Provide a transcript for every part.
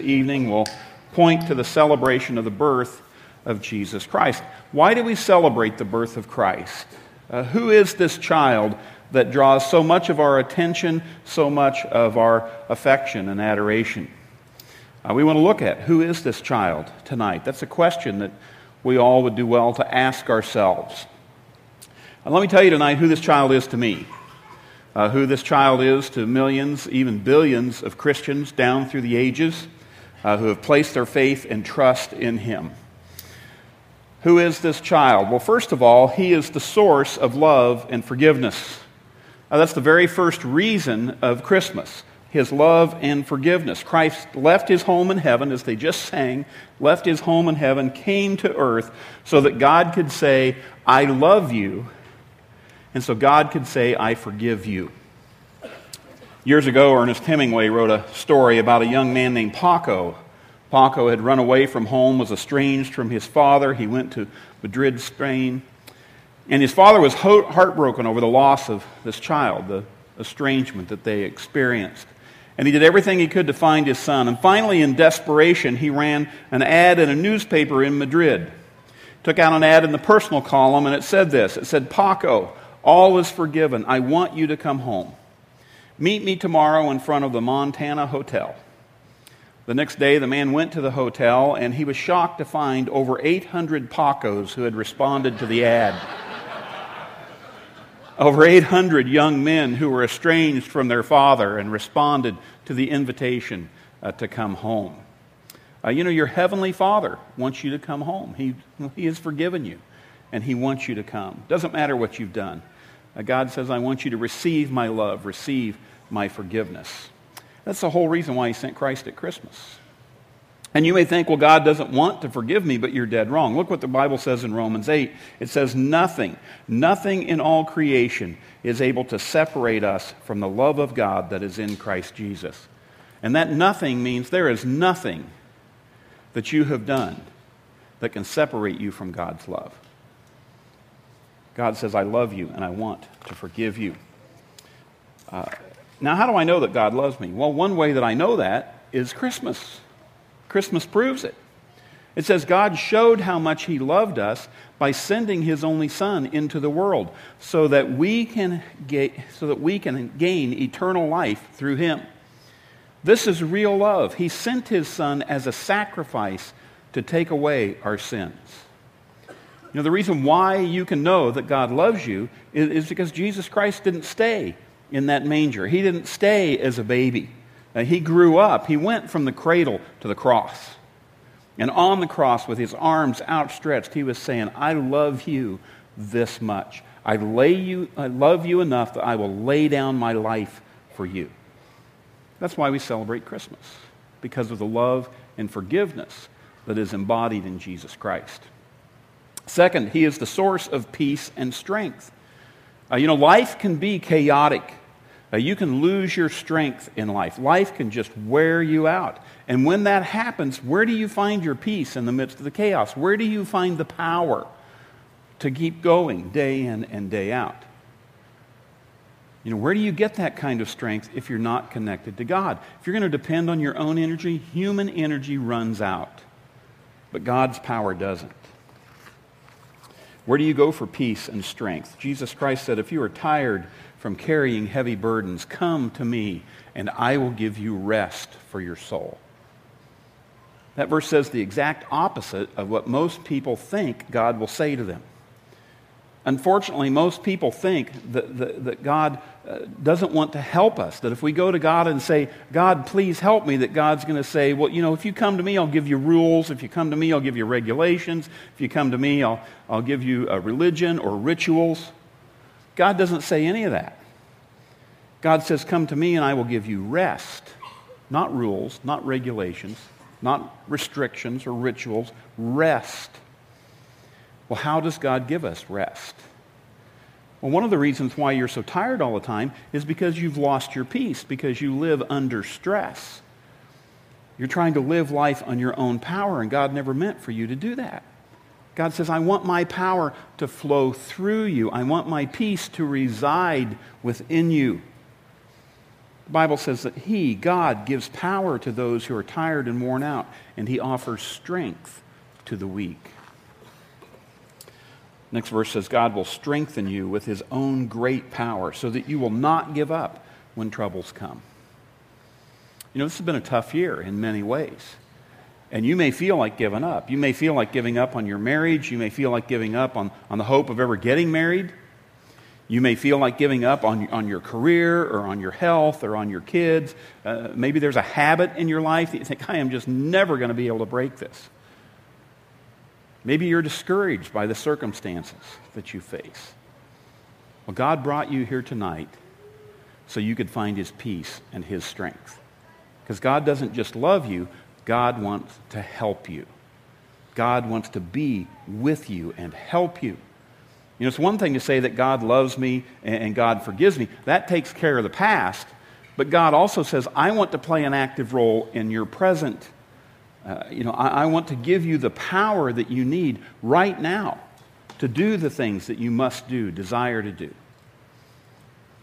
evening will point to the celebration of the birth of Jesus Christ. Why do we celebrate the birth of Christ? Uh, who is this child that draws so much of our attention, so much of our affection and adoration? Uh, we want to look at who is this child tonight. That's a question that we all would do well to ask ourselves. Uh, let me tell you tonight who this child is to me. Uh, who this child is to millions, even billions of Christians down through the ages uh, who have placed their faith and trust in him. Who is this child? Well, first of all, he is the source of love and forgiveness. Now, that's the very first reason of Christmas his love and forgiveness. Christ left his home in heaven, as they just sang, left his home in heaven, came to earth so that God could say, I love you, and so God could say, I forgive you. Years ago, Ernest Hemingway wrote a story about a young man named Paco. Paco had run away from home, was estranged from his father. He went to Madrid, Spain. And his father was heartbroken over the loss of this child, the estrangement that they experienced. And he did everything he could to find his son. And finally, in desperation, he ran an ad in a newspaper in Madrid. Took out an ad in the personal column, and it said this It said, Paco, all is forgiven. I want you to come home. Meet me tomorrow in front of the Montana Hotel. The next day, the man went to the hotel and he was shocked to find over 800 Pacos who had responded to the ad. over 800 young men who were estranged from their father and responded to the invitation uh, to come home. Uh, you know, your heavenly father wants you to come home. He, he has forgiven you and he wants you to come. Doesn't matter what you've done. God says, I want you to receive my love, receive my forgiveness. That's the whole reason why he sent Christ at Christmas. And you may think, well, God doesn't want to forgive me, but you're dead wrong. Look what the Bible says in Romans 8. It says, Nothing, nothing in all creation is able to separate us from the love of God that is in Christ Jesus. And that nothing means there is nothing that you have done that can separate you from God's love. God says, I love you and I want to forgive you. Uh, now, how do I know that God loves me? Well, one way that I know that is Christmas. Christmas proves it. It says God showed how much He loved us by sending His only Son into the world so that we can, get, so that we can gain eternal life through Him. This is real love. He sent His Son as a sacrifice to take away our sins. You know, the reason why you can know that God loves you is, is because Jesus Christ didn't stay in that manger. He didn't stay as a baby. Uh, he grew up. He went from the cradle to the cross. And on the cross, with his arms outstretched, he was saying, I love you this much. I, lay you, I love you enough that I will lay down my life for you. That's why we celebrate Christmas, because of the love and forgiveness that is embodied in Jesus Christ. Second, he is the source of peace and strength. Uh, you know, life can be chaotic. Uh, you can lose your strength in life. Life can just wear you out. And when that happens, where do you find your peace in the midst of the chaos? Where do you find the power to keep going day in and day out? You know, where do you get that kind of strength if you're not connected to God? If you're going to depend on your own energy, human energy runs out. But God's power doesn't. Where do you go for peace and strength? Jesus Christ said, If you are tired from carrying heavy burdens, come to me, and I will give you rest for your soul. That verse says the exact opposite of what most people think God will say to them. Unfortunately, most people think that, that, that, God uh, doesn't want to help us. That if we go to God and say, God, please help me, that God's going to say, well, you know, if you come to me, I'll give you rules. If you come to me, I'll give you regulations. If you come to me, I'll, I'll give you a religion or rituals. God doesn't say any of that. God says, Come to me and I will give you rest. Not rules, not regulations, not restrictions or rituals. Rest. Well, how does God give us rest? Well, one of the reasons why you're so tired all the time is because you've lost your peace, because you live under stress. You're trying to live life on your own power, and God never meant for you to do that. God says, I want my power to flow through you. I want my peace to reside within you. The Bible says that He, God, gives power to those who are tired and worn out, and He offers strength to the weak. Next verse says, God will strengthen you with His own great power so that you will not give up when troubles come. You know, this has been a tough year in many ways. And you may feel like giving up. You may feel like giving up on your marriage. You may feel like giving up on, on the hope of ever getting married. You may feel like giving up on, on your career or on your health or on your kids. Uh, maybe there's a habit in your life that you think, I am just never going to be able to break this. Maybe you're discouraged by the circumstances that you face. Well, God brought you here tonight so you could find His peace and His strength. Because God doesn't just love you, God wants to help you. God wants to be with you and help you. You know, it's one thing to say that God loves me and God forgives me. That takes care of the past. But God also says, I want to play an active role in your present. Uh, you know, I, I want to give you the power that you need right now to do the things that you must do, desire to do.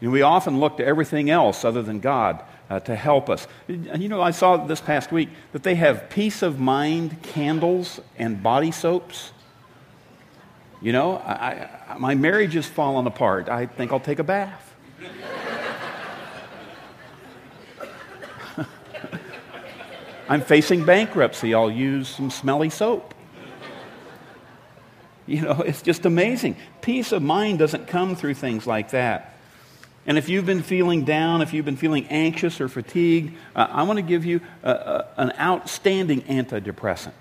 You know, we often look to everything else other than God uh, to help us. You know, I saw this past week that they have peace of mind candles and body soaps. You know, I, I, my marriage is falling apart. I think I'll take a bath. I'm facing bankruptcy. I'll use some smelly soap. You know, it's just amazing. Peace of mind doesn't come through things like that. And if you've been feeling down, if you've been feeling anxious or fatigued, uh, I want to give you a, a, an outstanding antidepressant.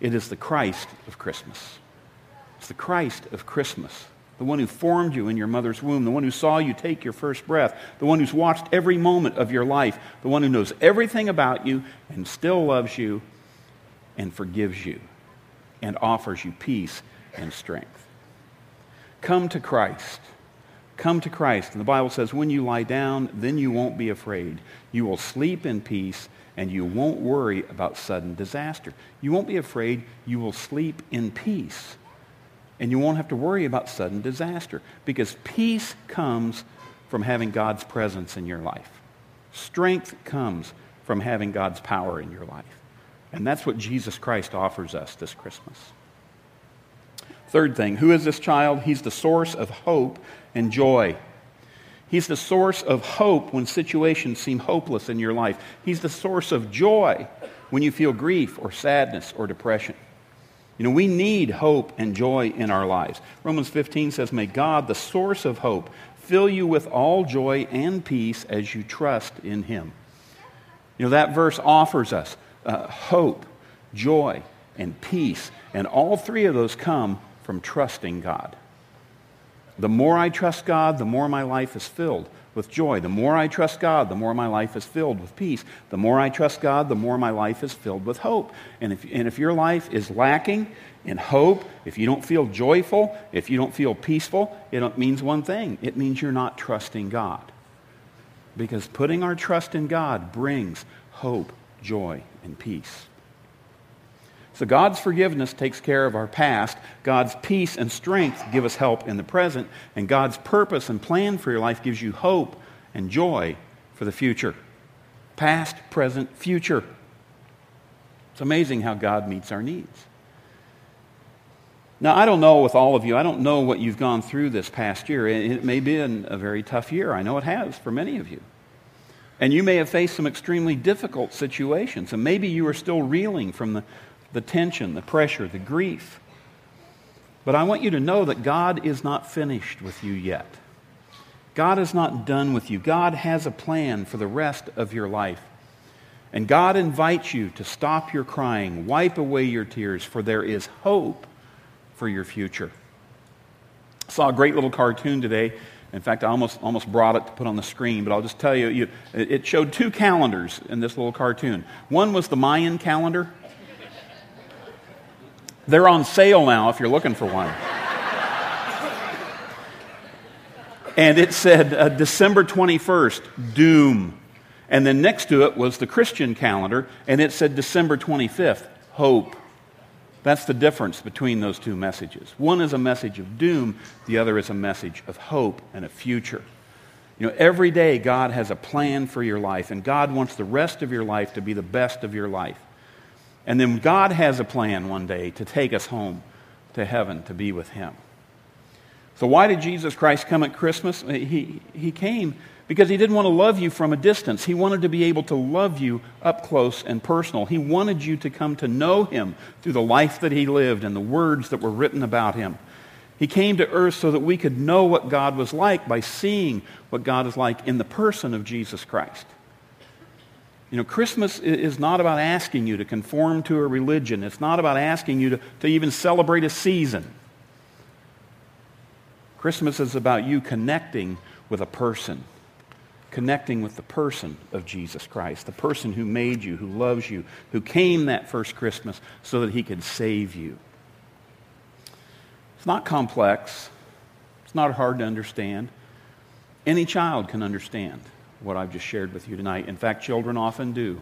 It is the Christ of Christmas. It's the Christ of Christmas. The one who formed you in your mother's womb, the one who saw you take your first breath, the one who's watched every moment of your life, the one who knows everything about you and still loves you and forgives you and offers you peace and strength. Come to Christ. Come to Christ. And the Bible says, when you lie down, then you won't be afraid. You will sleep in peace, and you won't worry about sudden disaster. You won't be afraid. You will sleep in peace. And you won't have to worry about sudden disaster because peace comes from having God's presence in your life. Strength comes from having God's power in your life. And that's what Jesus Christ offers us this Christmas. Third thing, who is this child? He's the source of hope and joy. He's the source of hope when situations seem hopeless in your life. He's the source of joy when you feel grief or sadness or depression. You know, we need hope and joy in our lives. Romans 15 says, May God, the source of hope, fill you with all joy and peace as you trust in Him. You know, that verse offers us uh, hope, joy, and peace. And all three of those come from trusting God. The more I trust God, the more my life is filled with joy. The more I trust God, the more my life is filled with peace. The more I trust God, the more my life is filled with hope. And if, and if your life is lacking in hope, if you don't feel joyful, if you don't feel peaceful, it means one thing it means you're not trusting God. Because putting our trust in God brings hope, joy, and peace. So God's forgiveness takes care of our past. God's peace and strength give us help in the present. And God's purpose and plan for your life gives you hope and joy for the future. Past, present, future. It's amazing how God meets our needs. Now, I don't know with all of you, I don't know what you've gone through this past year. It may been a very tough year. I know it has for many of you. And you may have faced some extremely difficult situations. And maybe you are still reeling from the the tension, the pressure, the grief. But I want you to know that God is not finished with you yet. God is not done with you. God has a plan for the rest of your life. And God invites you to stop your crying, wipe away your tears, for there is hope for your future. I saw a great little cartoon today. In fact, I almost, almost brought it to put on the screen, but I'll just tell you, you it showed two calendars in this little cartoon. One was the Mayan calendar, they're on sale now if you're looking for one. and it said uh, December 21st, doom. And then next to it was the Christian calendar, and it said December 25th, hope. That's the difference between those two messages. One is a message of doom, the other is a message of hope and a future. You know, every day God has a plan for your life, and God wants the rest of your life to be the best of your life. And then God has a plan one day to take us home to heaven to be with Him. So, why did Jesus Christ come at Christmas? He, he came because He didn't want to love you from a distance. He wanted to be able to love you up close and personal. He wanted you to come to know Him through the life that He lived and the words that were written about Him. He came to earth so that we could know what God was like by seeing what God is like in the person of Jesus Christ. You know, Christmas is not about asking you to conform to a religion. It's not about asking you to, to even celebrate a season. Christmas is about you connecting with a person, connecting with the person of Jesus Christ, the person who made you, who loves you, who came that first Christmas so that he could save you. It's not complex, it's not hard to understand. Any child can understand what I've just shared with you tonight. In fact, children often do.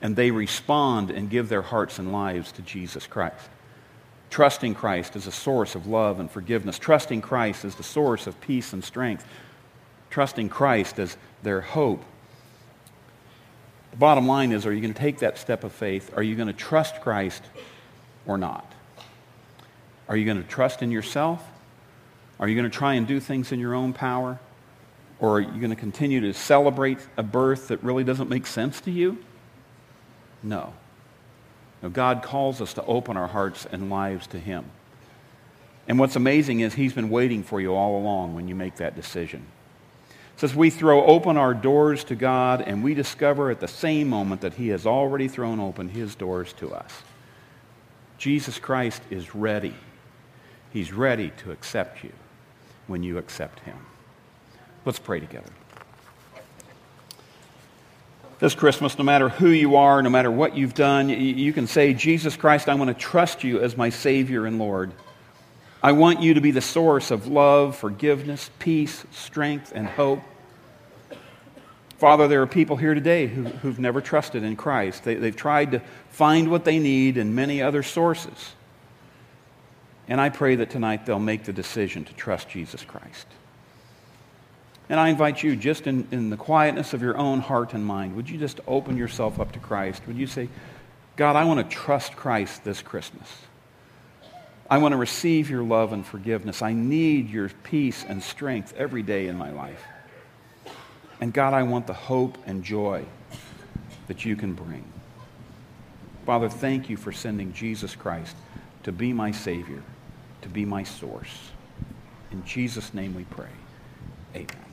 And they respond and give their hearts and lives to Jesus Christ. Trusting Christ as a source of love and forgiveness. Trusting Christ as the source of peace and strength. Trusting Christ as their hope. The bottom line is are you going to take that step of faith? Are you going to trust Christ or not? Are you going to trust in yourself? Are you going to try and do things in your own power? Or are you going to continue to celebrate a birth that really doesn't make sense to you? No. no. God calls us to open our hearts and lives to Him. And what's amazing is He's been waiting for you all along when you make that decision. Says we throw open our doors to God and we discover at the same moment that He has already thrown open His doors to us. Jesus Christ is ready. He's ready to accept you when you accept Him. Let's pray together. This Christmas, no matter who you are, no matter what you've done, you can say, Jesus Christ, I want to trust you as my Savior and Lord. I want you to be the source of love, forgiveness, peace, strength, and hope. Father, there are people here today who, have never trusted in Christ. They, they've tried to find what they need in many other sources. And I pray that tonight they'll make the decision to trust Jesus Christ. And I invite you, just in, in the quietness of your own heart and mind, would you just open yourself up to Christ? Would you say, God, I want to trust Christ this Christmas. I want to receive your love and forgiveness. I need your peace and strength every day in my life. And God, I want the hope and joy that you can bring. Father, thank you for sending Jesus Christ to be my Savior, to be my source. In Jesus' name we pray. Amen.